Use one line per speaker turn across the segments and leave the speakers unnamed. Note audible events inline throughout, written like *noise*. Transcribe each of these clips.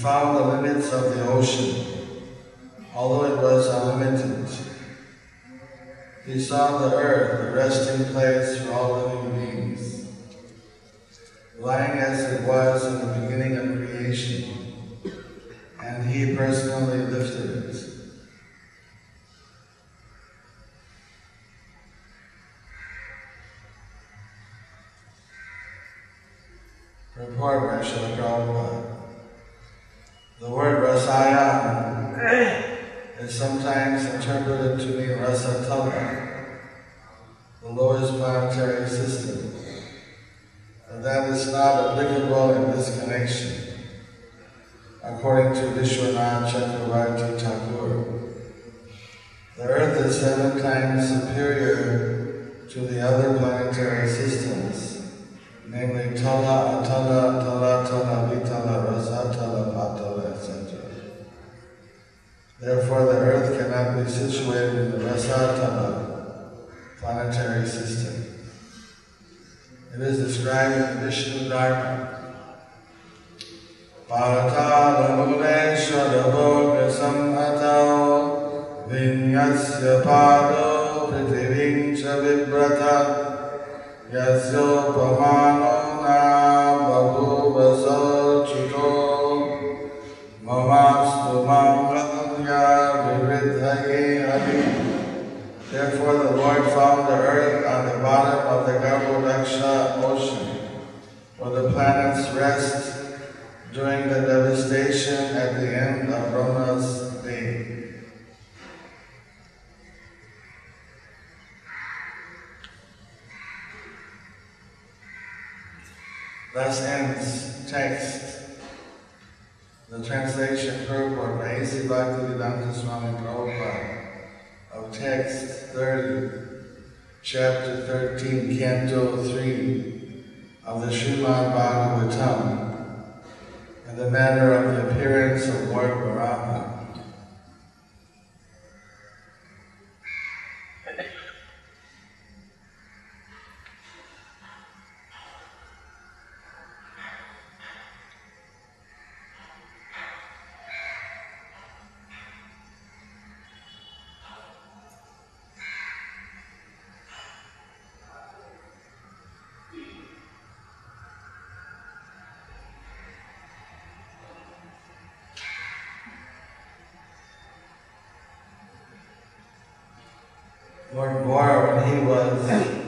found the limits of the ocean, although it was unlimited. He saw the earth, the resting place to the other Lord Barr, when he was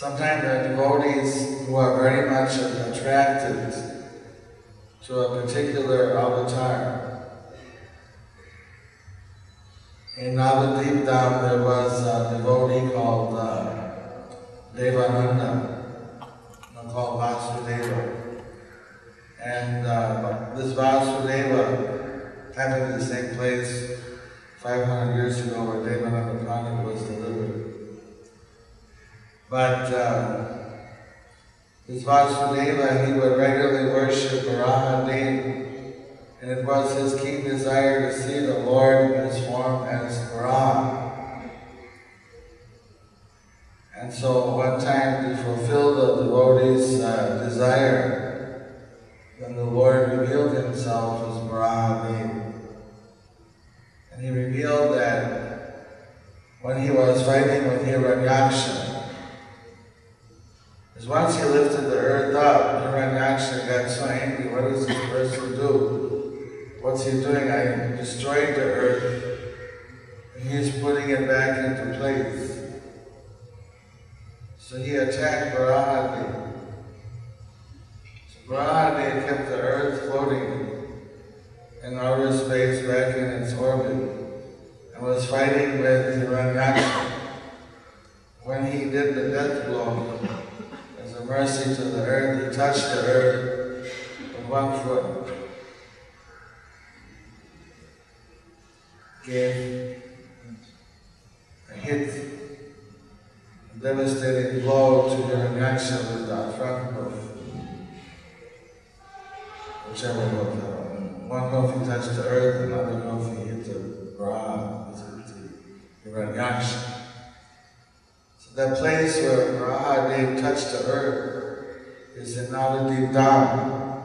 Sometimes there are devotees who are very much attracted to a particular avatar. In Navadip Dham there was a devotee called uh, Devananda, called Vasudeva. And uh, this Vasudeva happened in the same place 500 years ago where Devananda Pandit was delivered. But uh, this Vasudeva, he would regularly worship Varahadev and it was his keen desire to see the Lord in his form as Brahma. And so one time to fulfill the devotee's uh, desire, then the Lord revealed himself as Varaha And he revealed that when he was fighting with Hiranyaksha, because once he lifted the earth up, Hiranyaksha got so angry, what does this person do? What's he doing? I destroyed the earth, he's putting it back into place. So he attacked Varahadev. So Varahadev kept the earth floating in outer space back in its orbit and was fighting with Hiranyaksha. When he did the death blow, a mercy to the earth, he touched the earth with one foot. gave a hit, a devastating blow to Hiranyaksha with the front hoof. Whichever hoof. Uh, one hoof he touched the earth, another hoof he hit the ground, he hit Hiranyaksha. That place where Varahadev touched the earth is in Navadip Dham.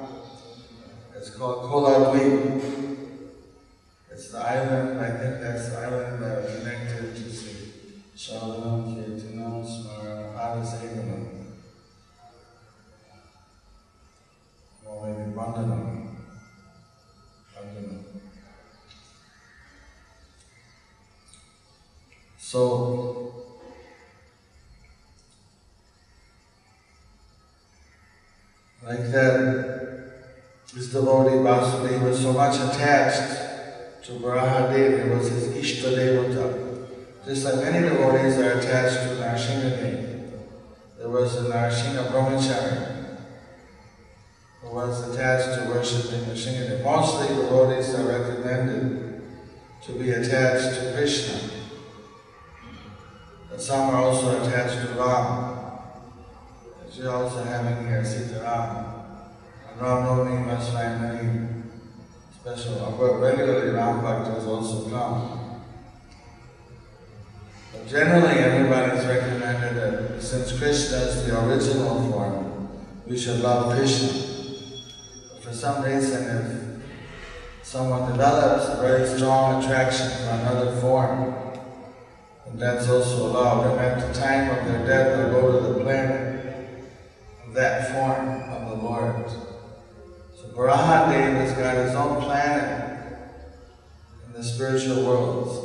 It's called Koladweep. It's the island, I think that's the island that connected to the Shravanam, Kirtanam, Smarana, Padasevanam. Or maybe Vandanam. Vandanam. So, Vasudeva was so much attached to Varahadev, it was his Ishtadevata. Just like many devotees are attached to Narasimhadev. There was a Narasimha Brahmachari who was attached to worshipping Narasimhadev. Mostly devotees are recommended to be attached to Krishna. But some are also attached to Ram. As you're also having here Sita And Navami must find many special, but regularly Ram Bhaktas also come. But generally everybody is recommended that since Krishna is the original form, we should love Krishna. But for some reason, if someone develops a very strong attraction for another form, then that's also allowed. And at the time of their death, they go to the planet of that form of the Lord. Varahadev has got his own planet in the spiritual world.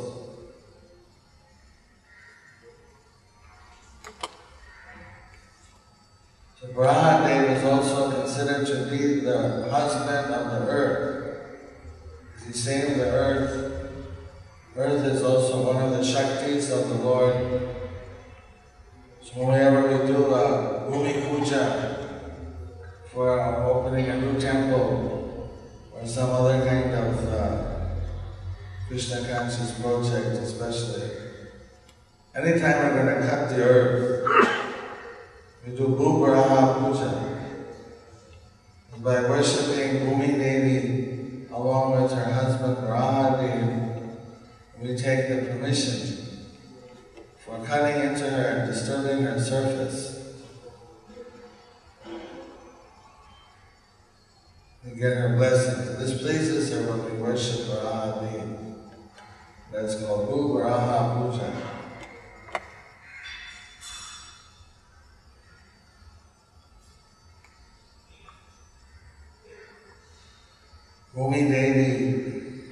So Varahadev is also considered to be the husband of the earth. He saved the earth. Earth is also one of the Shaktis of the Lord. So whenever we do a Bhumi Puja, for opening a new temple or some other kind of uh, Krishna conscious project especially. Anytime we're going to cut the earth, we do Bhuvaraha Puja. By worshipping Bhumi Devi along with her husband Varahadev, we take the permission for cutting into her and disturbing her surface. Get her blessings. This pleases her when we worship Varaha Devi. That's called Bhu Varaha Puja. Bhumi Devi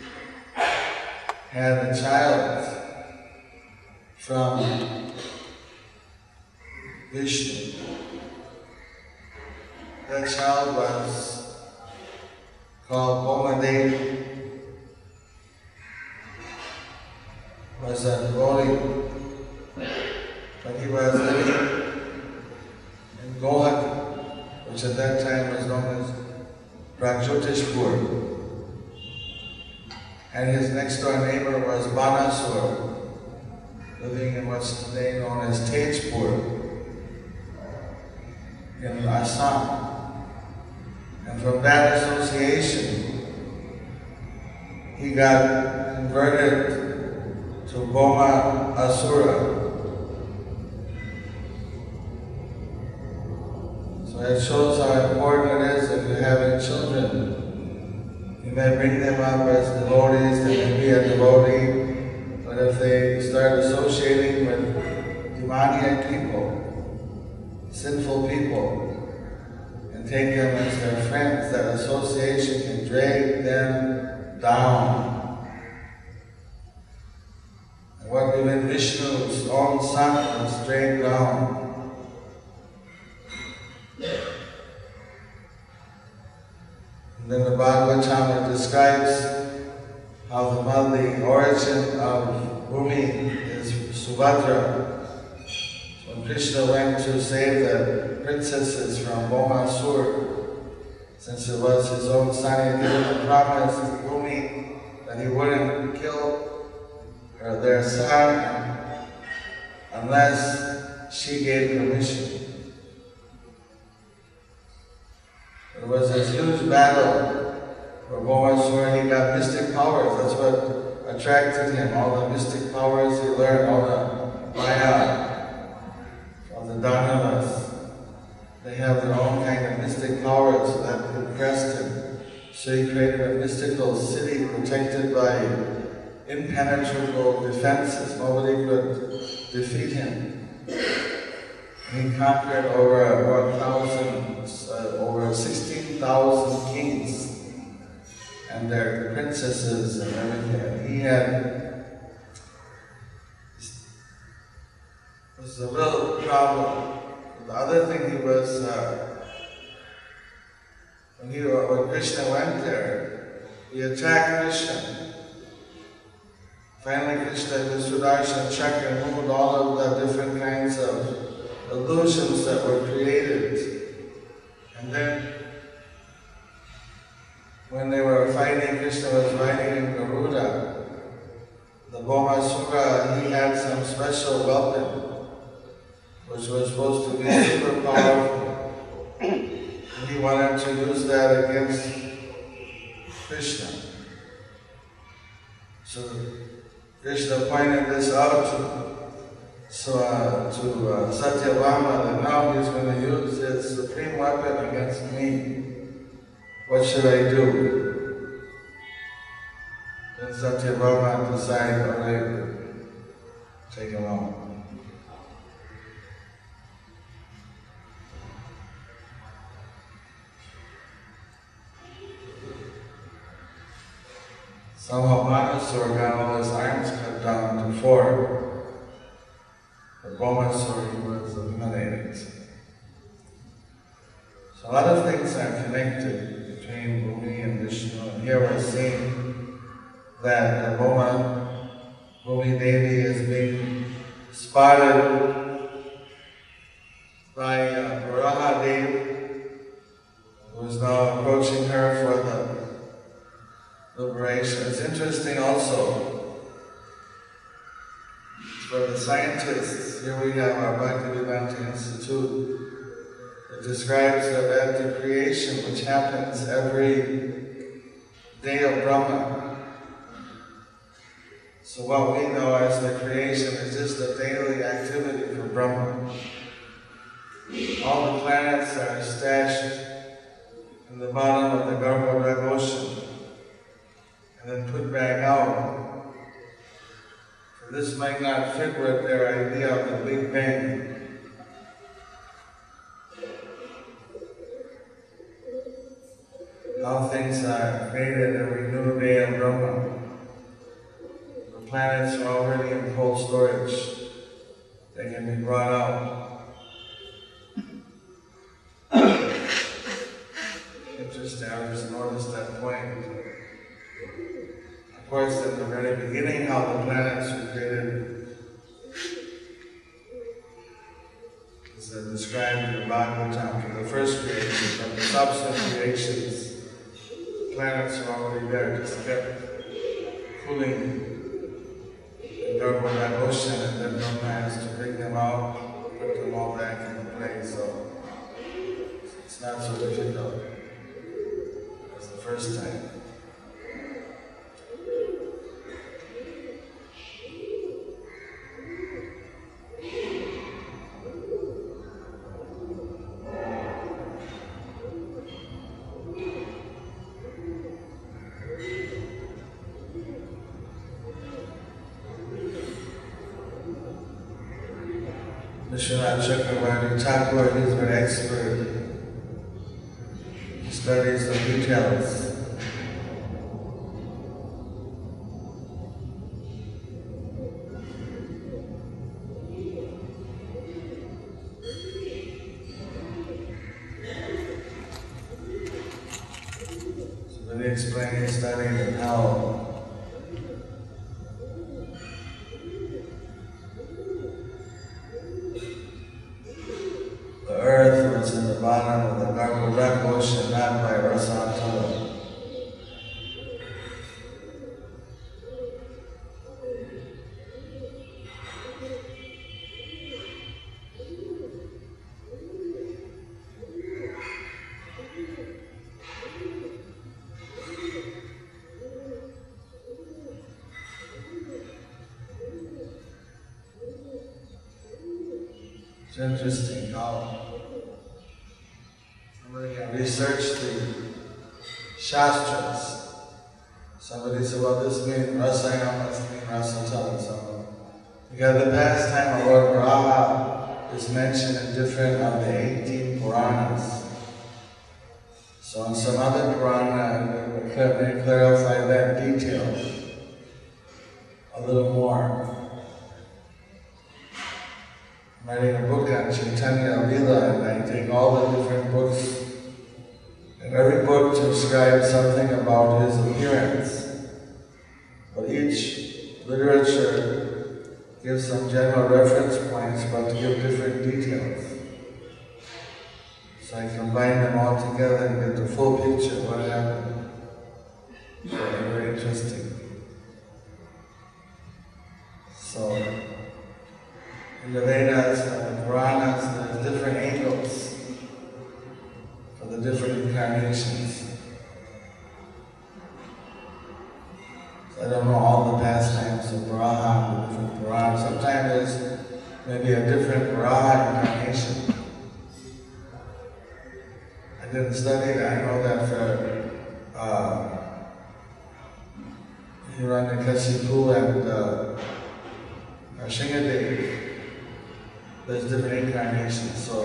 had a child from Vishnu. That child was Bhuma Was but he was living in Gohati, which at that time was known as Pragjyotishpur. And his next door neighbor was Banasur, living in what's today known as Tezpur in Assam. And from that association, he got converted to Boma Asura. So it shows how important it is if you're having children. You may bring them up as devotees, they may be a devotee, but if they start associating with demoniac people, sinful people, take them as their friends, that association can drag them down. And what even Vishnu's own son was dragged down. And then the Bhagavatam describes how the the origin of Bhumi is Subhadra. When Krishna went to save the princesses from Bomasur, since it was his own son, he him a promise to Bhumi that he wouldn't kill her, their son unless she gave permission. It was a huge battle where Bomasur, he got mystic powers. That's what attracted him, all the mystic powers he learned, all the Maya, of the Danavas. Have their own kind of mystic powers that impressed him. So he created a mystical city protected by impenetrable defenses. Nobody could defeat him. He conquered over 1,000, uh, over 16,000 kings and their princesses and everything. And he had was a real problem. The other thing he was uh, when he when Krishna went there, he attacked Krishna. Finally, Krishna with Sudarshan and removed all of the different kinds of illusions that were created. And then, from the bottom of the Garbo Ocean and then put back out. For this might not fit with their idea of the Big Bang. All things are created every new day in Brahma. The planets are already in cold storage. They can be brought out. Krishna, Chakravarti, Thakur, his Nirvana with a Garbhoda Ghosh and that by Rasa and Kasipu and uh, uh Shingadev. There's different incarnations, so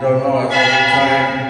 don't know at any time.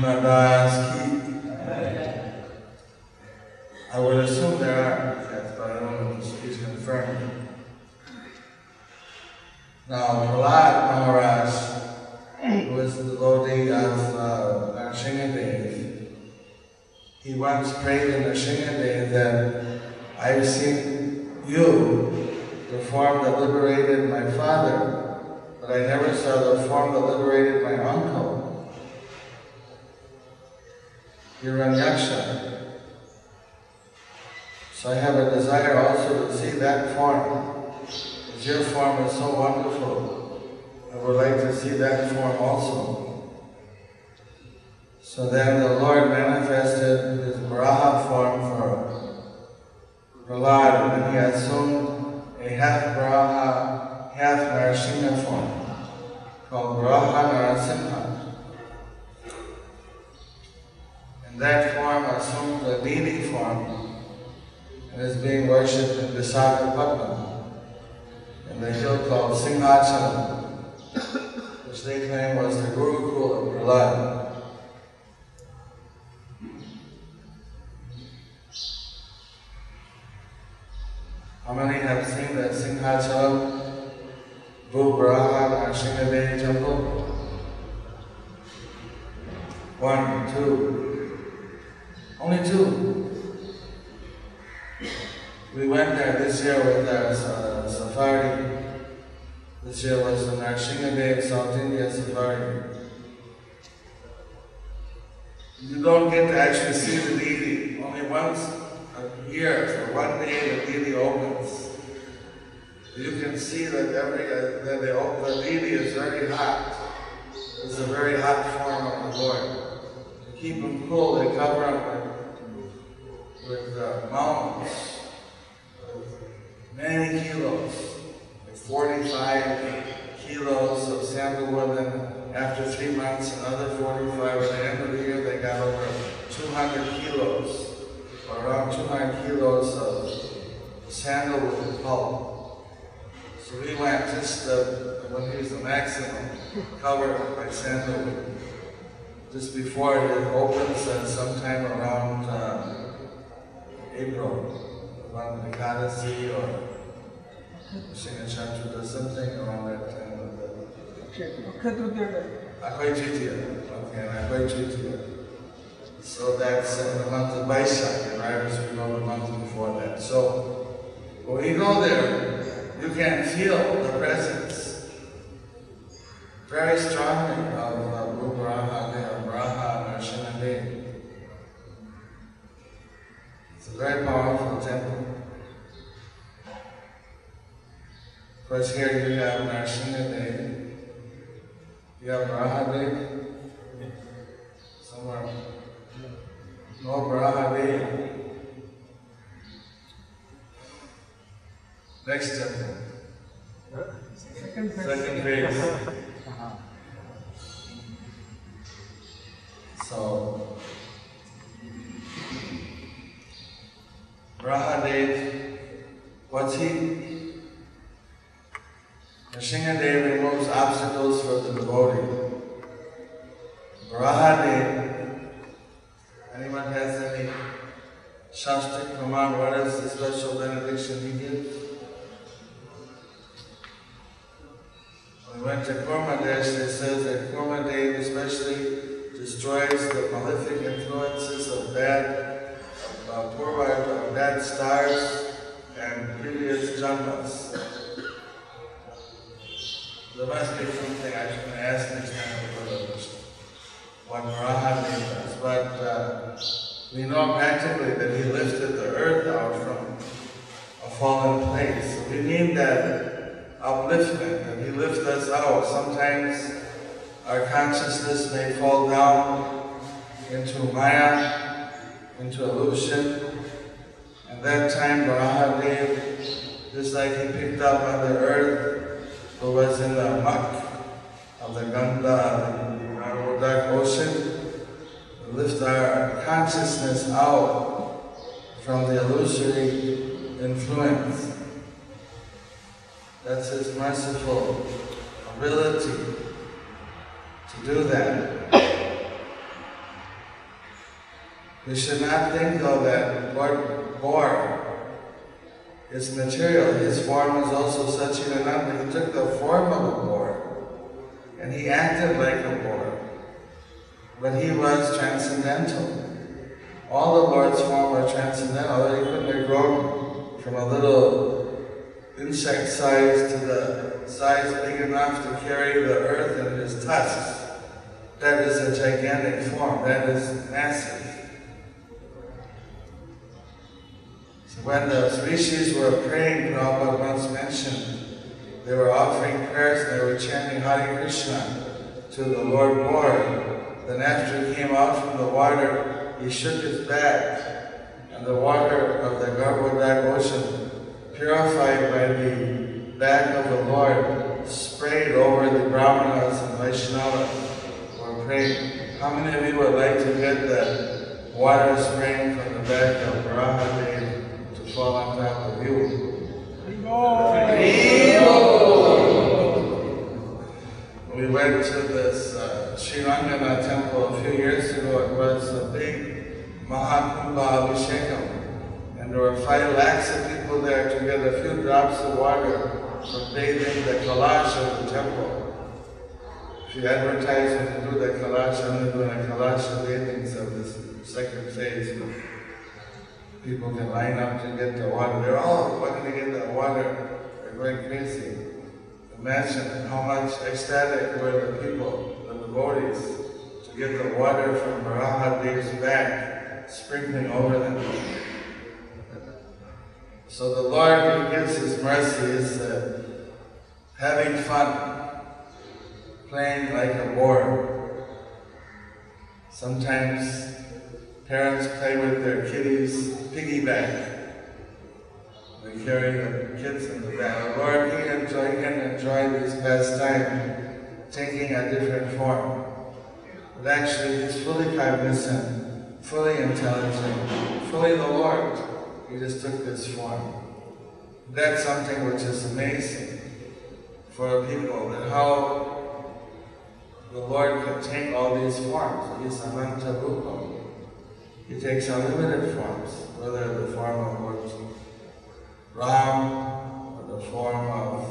I would assume there are, but I don't know if it's confirmed. Now, Pala Amoras, who is the devotee of uh, Narsingadev, he once prayed in Narsingadev that I have seen you, the form that liberated my father, but I never saw the form that liberated my uncle, Hiranyaksha. So I have a desire also to see that form. Your form is so wonderful, I would like to see that form also. So then the Lord manifested his Varaha form for Prahlad, and he assumed a half Varaha, half Narasimha form called Varaha Narasimha. That form assumed a deity form and is being worshipped in Visakhapatnam, in the hill called Singhachalam, which they claim was the Gurukul of Prahlad. How many have seen the Singhachalam Bhubraha Nrsingadev temple? One, two. Only two. We went there this year with uh, safari. This year was the Nrsingadev South India Safari. You don't get to actually see the deity. Only once a year, for one day, the deity opens. You can see that every uh, that the, op- the deity is very hot. It's a very hot form of the Lord. To keep him cool, they cover him with, uh, mountains many kilos, like 45 kilos of sandalwood, and after three months, another 45. At the end of the year, they got over 200 kilos, or around 200 kilos of sandalwood pulp. So we went just uh, when he was the maximum, covered by sandalwood. Just before it opens, uh, sometime around uh, April around the Ekadasi or Singha does something around that time of the Akshaya Tritiya. Okay, and Akshaya Tritiya. So that's in the month of Baishak, I was we go the month before that. So when we go there, you can feel the presence very strongly of uh, Rubraha, It's a very powerful temple. Of course, here you have Nrsingadev, you have Brahadev, somewhere. No Brahadev. Next temple.
Second phase.
Second phase. *laughs* So, Brahadev, what's he? Nrsingadev removes obstacles for the devotee. Brahadev, anyone has any Shastra Praman, what is the special benediction he gives? When we went to Kurmadesh, it says that Kurmadev especially destroys the malefic influences of bad, of Purva, of stars and previous janmas. There must be something I should ask next time to what Varaha does, but uh, we know practically that he lifted the earth out from a fallen place. We need that upliftment, that He lifts us out. Sometimes our consciousness may fall down into Maya, into illusion. And that time Varahadev, just like he picked up on the earth, who was in the muck of the Ganga, the dark ocean, lift our consciousness out from the illusory influence. That's His merciful ability to do that. We should not think though that Lord Bor is material. His form is also such Satchidananda. He took the form of a boar and he acted like a boar. But he was transcendental. All the Lord's form were transcendental. He couldn't have grown from a little insect size to the size big enough to carry the earth in his tusks. That is a gigantic form. That is massive. When the rishis were praying, Prabhupada once mentioned, they were offering prayers and they were chanting Hare Krishna to the Lord Lord. Then after he came out from the water, he shook his back, and the water of the Garbhodak ocean, purified by the back of the Lord, sprayed over the Brahmanas and Vaishnavas were praying. How many of you would like to get the water spraying from the back of Varahadev to? We went to this uh, Sri temple a few years ago. It was a big Mahakumbha Abhishekam. And there were five lakhs of people there to get a few drops of water from bathing the Kalash of the temple. She advertised to do the Kalash, I'm doing a Kalash bathings of this second phase. People can line up to get the water. They're all wanting to get the water. They're going crazy. Imagine how much ecstatic were the people, the devotees, to get the water from Varahadev's back, sprinkling over them. So the Lord who gives His mercy is uh, having fun, playing like a boar. Sometimes parents play with their kiddies piggyback. They carry the kids in the. The Lord, He enjoy, can enjoy this pastime, taking a different form. But actually, He's fully cognizant, fully intelligent, fully the Lord. He just took this form. That's something which is amazing for people, that how the Lord can take all these forms. He's Ananta Rupa. He takes unlimited forms, whether the form of Ram, or the form of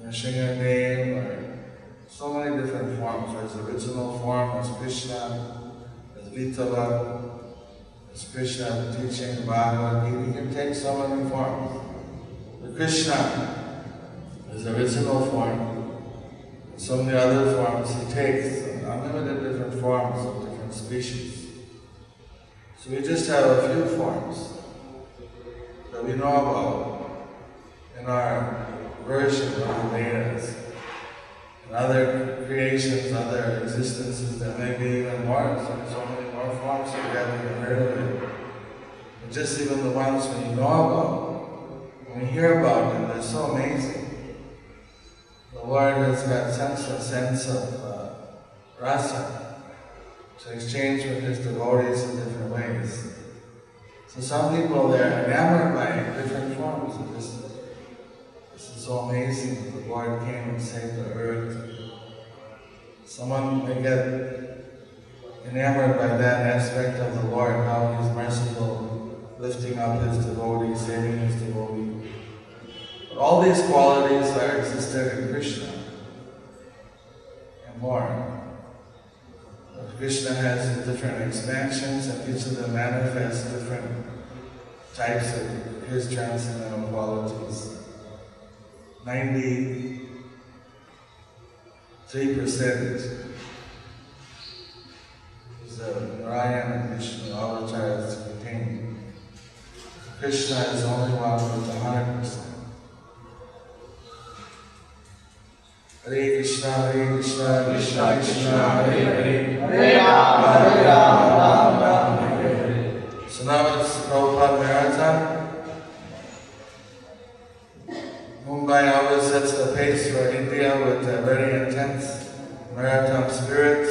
uh, Nrsimhadev, or so many different forms. There's original form as Krishna, as Vitala, as Krishna teaching Bhagavad Gita. He can take so many forms. But Krishna is the original form. So many other forms he takes, unlimited different forms of different species. So we just have a few forms that we know about in our version of the Vedas. And other creations, other existences that may be even more, so, many more forms that we haven't even heard of it. But just even the ones we know about, when we hear about them, they're so amazing. The Lord has got such a sense of uh, rasa, to exchange with his devotees in different ways. So some people they're enamored by different forms of this. This is so amazing that the Lord came and saved the earth. Someone may get enamored by that aspect of the Lord, how he's merciful, lifting up his devotee, saving his devotee. But all these qualities are existed in Krishna and more. Krishna has different expansions and each of them manifests different types of his transcendental qualities. 93% is the Narayan and Vishnu avatars contained. Krishna is the only one with 100%. Hare Krishna, Hare Krishna, Krishna Krishna, Hare Hare.
Hare Ram, Hare Ram, Ram Ram, Hare Hare.
So now it's Prabhupada Marathon. Mumbai always sets the pace for India with a very intense marathon spirit.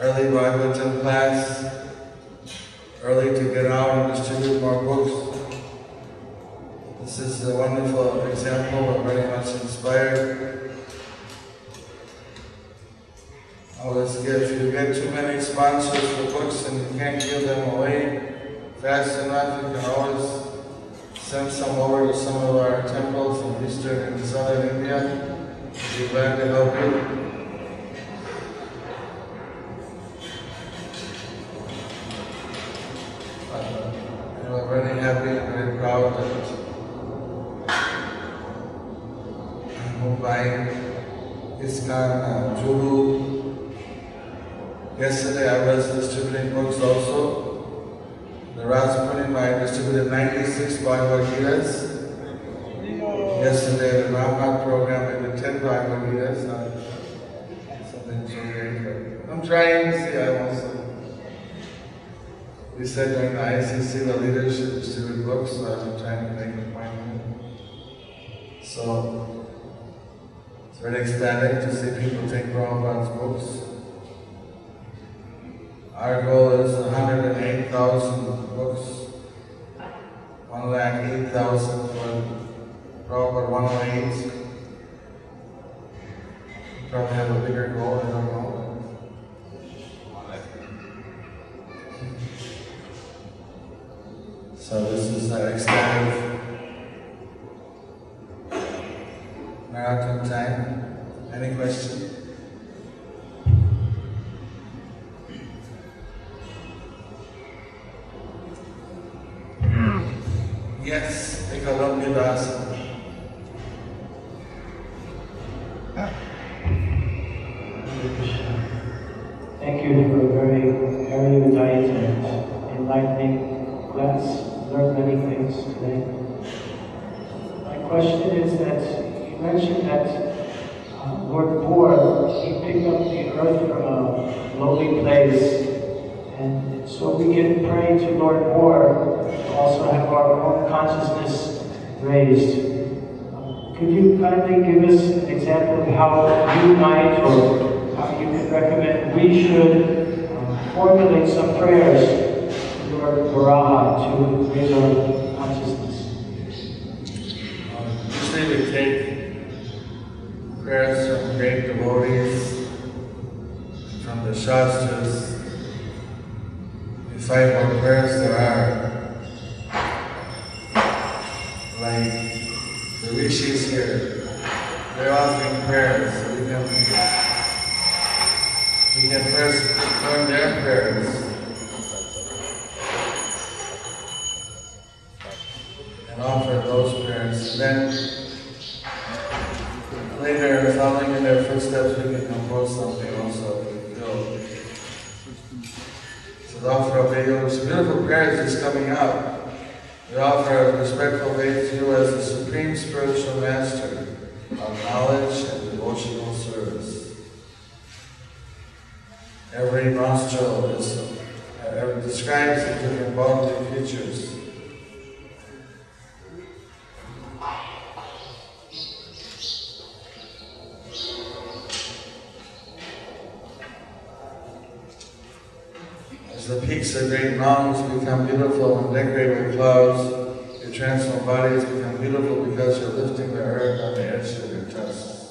Early Bhagavatam class,
Thank you for a very erudite and enlightening class. Learned many things today. My question is that you mentioned that uh, Lord Boar, he picked up the earth from a lowly place. And so we can pray to Lord Boar to also have our own consciousness raised. Could you kindly give us an example of how you might or recommend we should um, formulate some prayers to Lord Varaha to raise our consciousness?
Um, Usually we take prayers from great devotees, from the Shastras. We find what prayers there are. Like the rishis here, they're offering prayers, so we can, we can first learn their prayers. and offer those prayers. And then later, following in their footsteps, we can compose something also. So the offer of Vedas, beautiful prayers is coming out. We offer a respectful faith to you as the supreme spiritual master of knowledge and devotional Every nostril is, uh, describes the different bodily features. As the peaks of great mountains become beautiful and decorated with clouds, your transformed bodies become beautiful because you're lifting the earth on the edge of your chest.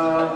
Uh,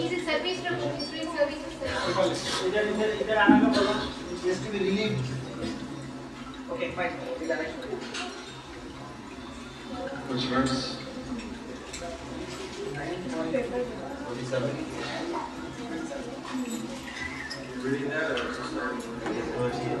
He's in service he's service
relieved. Okay, fine.
Which verse? Forty-seven. Reading that or just
verse here.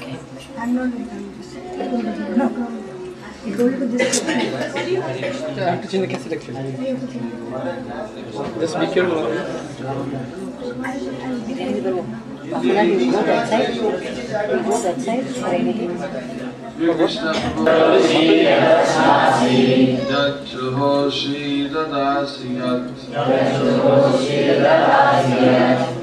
Okay. I'm not
No. You go
to this I have to change the cassette. Just be careful. After go that side. You go that side. Right again. Dutch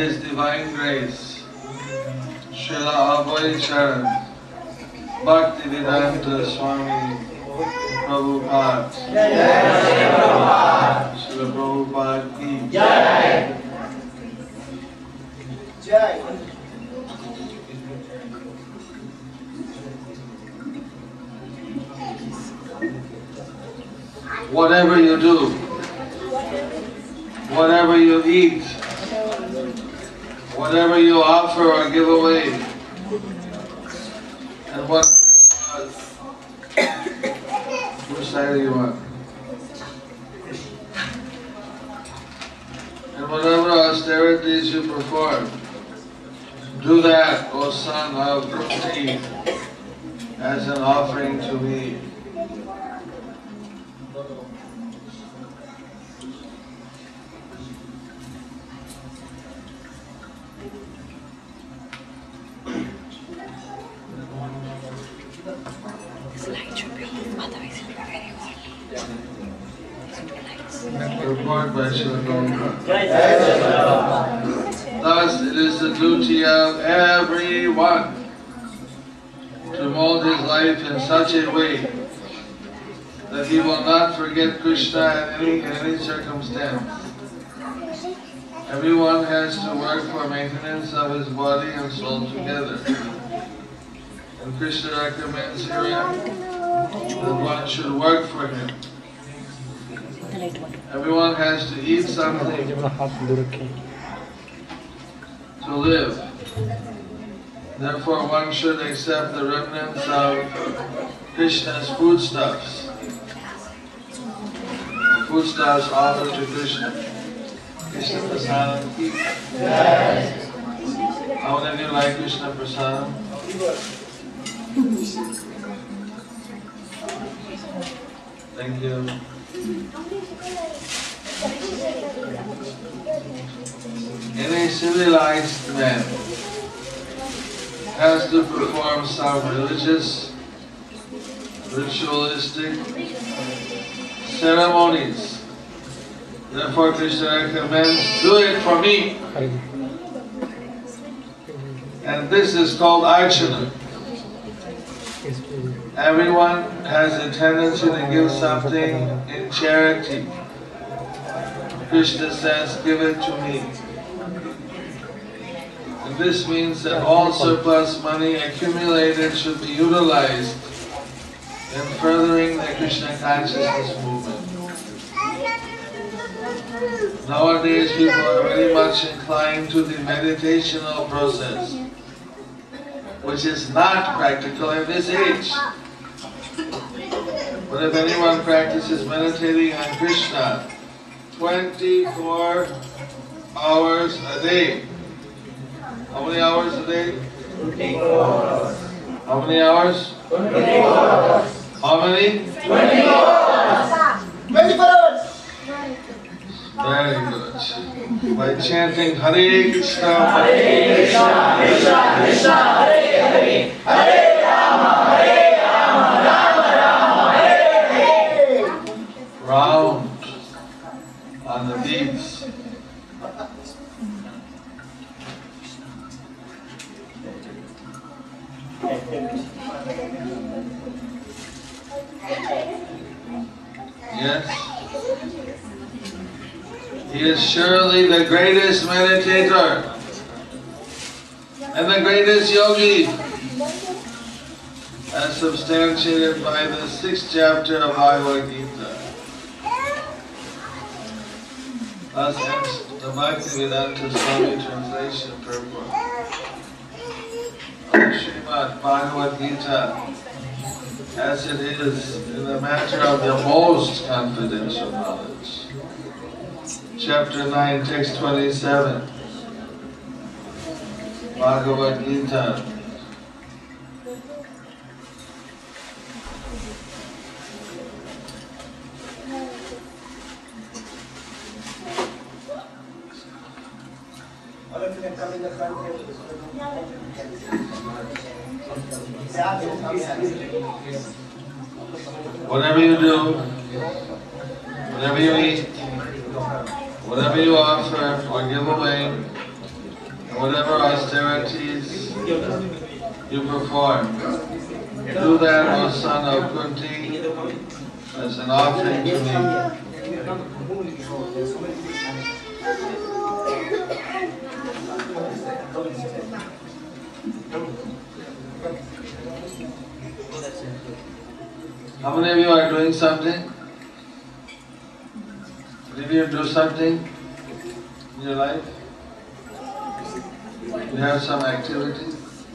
His Divine Grace, Srila Abhay Charan, Bhaktivedanta Swami Prabhupada, Srila Prabhupada Ki
Jai.
Whatever you do, whatever you eat, whatever you offer or give away, and what which side do you want? And whatever austerities you perform, do that, O son of Kunti, as an offering to me. Report by Prabhupada. Thus, it is the duty of everyone to mold his life in such a way that he will not forget Krishna in any, in any circumstance. Everyone has to work for maintenance of his body and soul together. And Krishna recommends herein that one should work for him. Everyone has to eat something to live. Therefore, one should accept the remnants of Krishna's foodstuffs. The foodstuffs offered to Krishna. Krishna Prasadam. Yes. How many of you like Krishna Prasadam? Thank you. Any civilized man has to perform some religious, ritualistic ceremonies. Therefore Krishna recommends, do it for me. And this is called archana. Everyone has a tendency to give something in charity. Krishna says, give it to me. And this means that all surplus money accumulated should be utilized in furthering the Krishna consciousness movement. Nowadays people are very much inclined to the meditational process, which is not practical in this age. But if anyone practices meditating on Krishna 24 hours a day, how many hours a day? Twenty-four. How many hours? Twenty-four. How many?
24 hours.
Very good. By chanting Hare Krishna, Hare Krishna, Krishna Krishna, Hare Hare, Hare He is surely the greatest meditator and the greatest yogi, as substantiated by the sixth chapter of Bhagavad Gita. Thus ends the Bhaktivedanta Swami translation purport Srimad Bhagavad Gita as it is in the matter of the most confidential knowledge. Chapter 9, text 27. Bhagavad Gita. Whatever you do, whatever you eat, whatever you offer or give away, and whatever austerities you perform, do that, O son of Kunti, as an offering to me. How many of you are doing something? Did you do something in your life? You have some activity?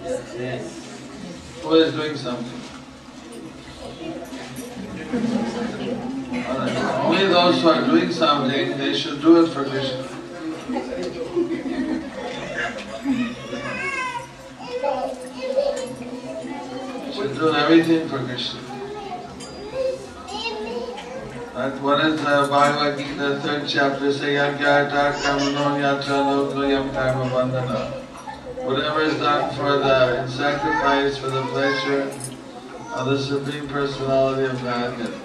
Yes. Always doing something? Alright. Only those who are doing something, they should do it for Krishna. Should do everything for Krishna. That what is the Bhagavad Gita third chapter say Yagyata Kamano Yatra Lokayam Karma Bandhana. Whatever is done for the sacrifice for the pleasure of the Supreme Personality of Godhead.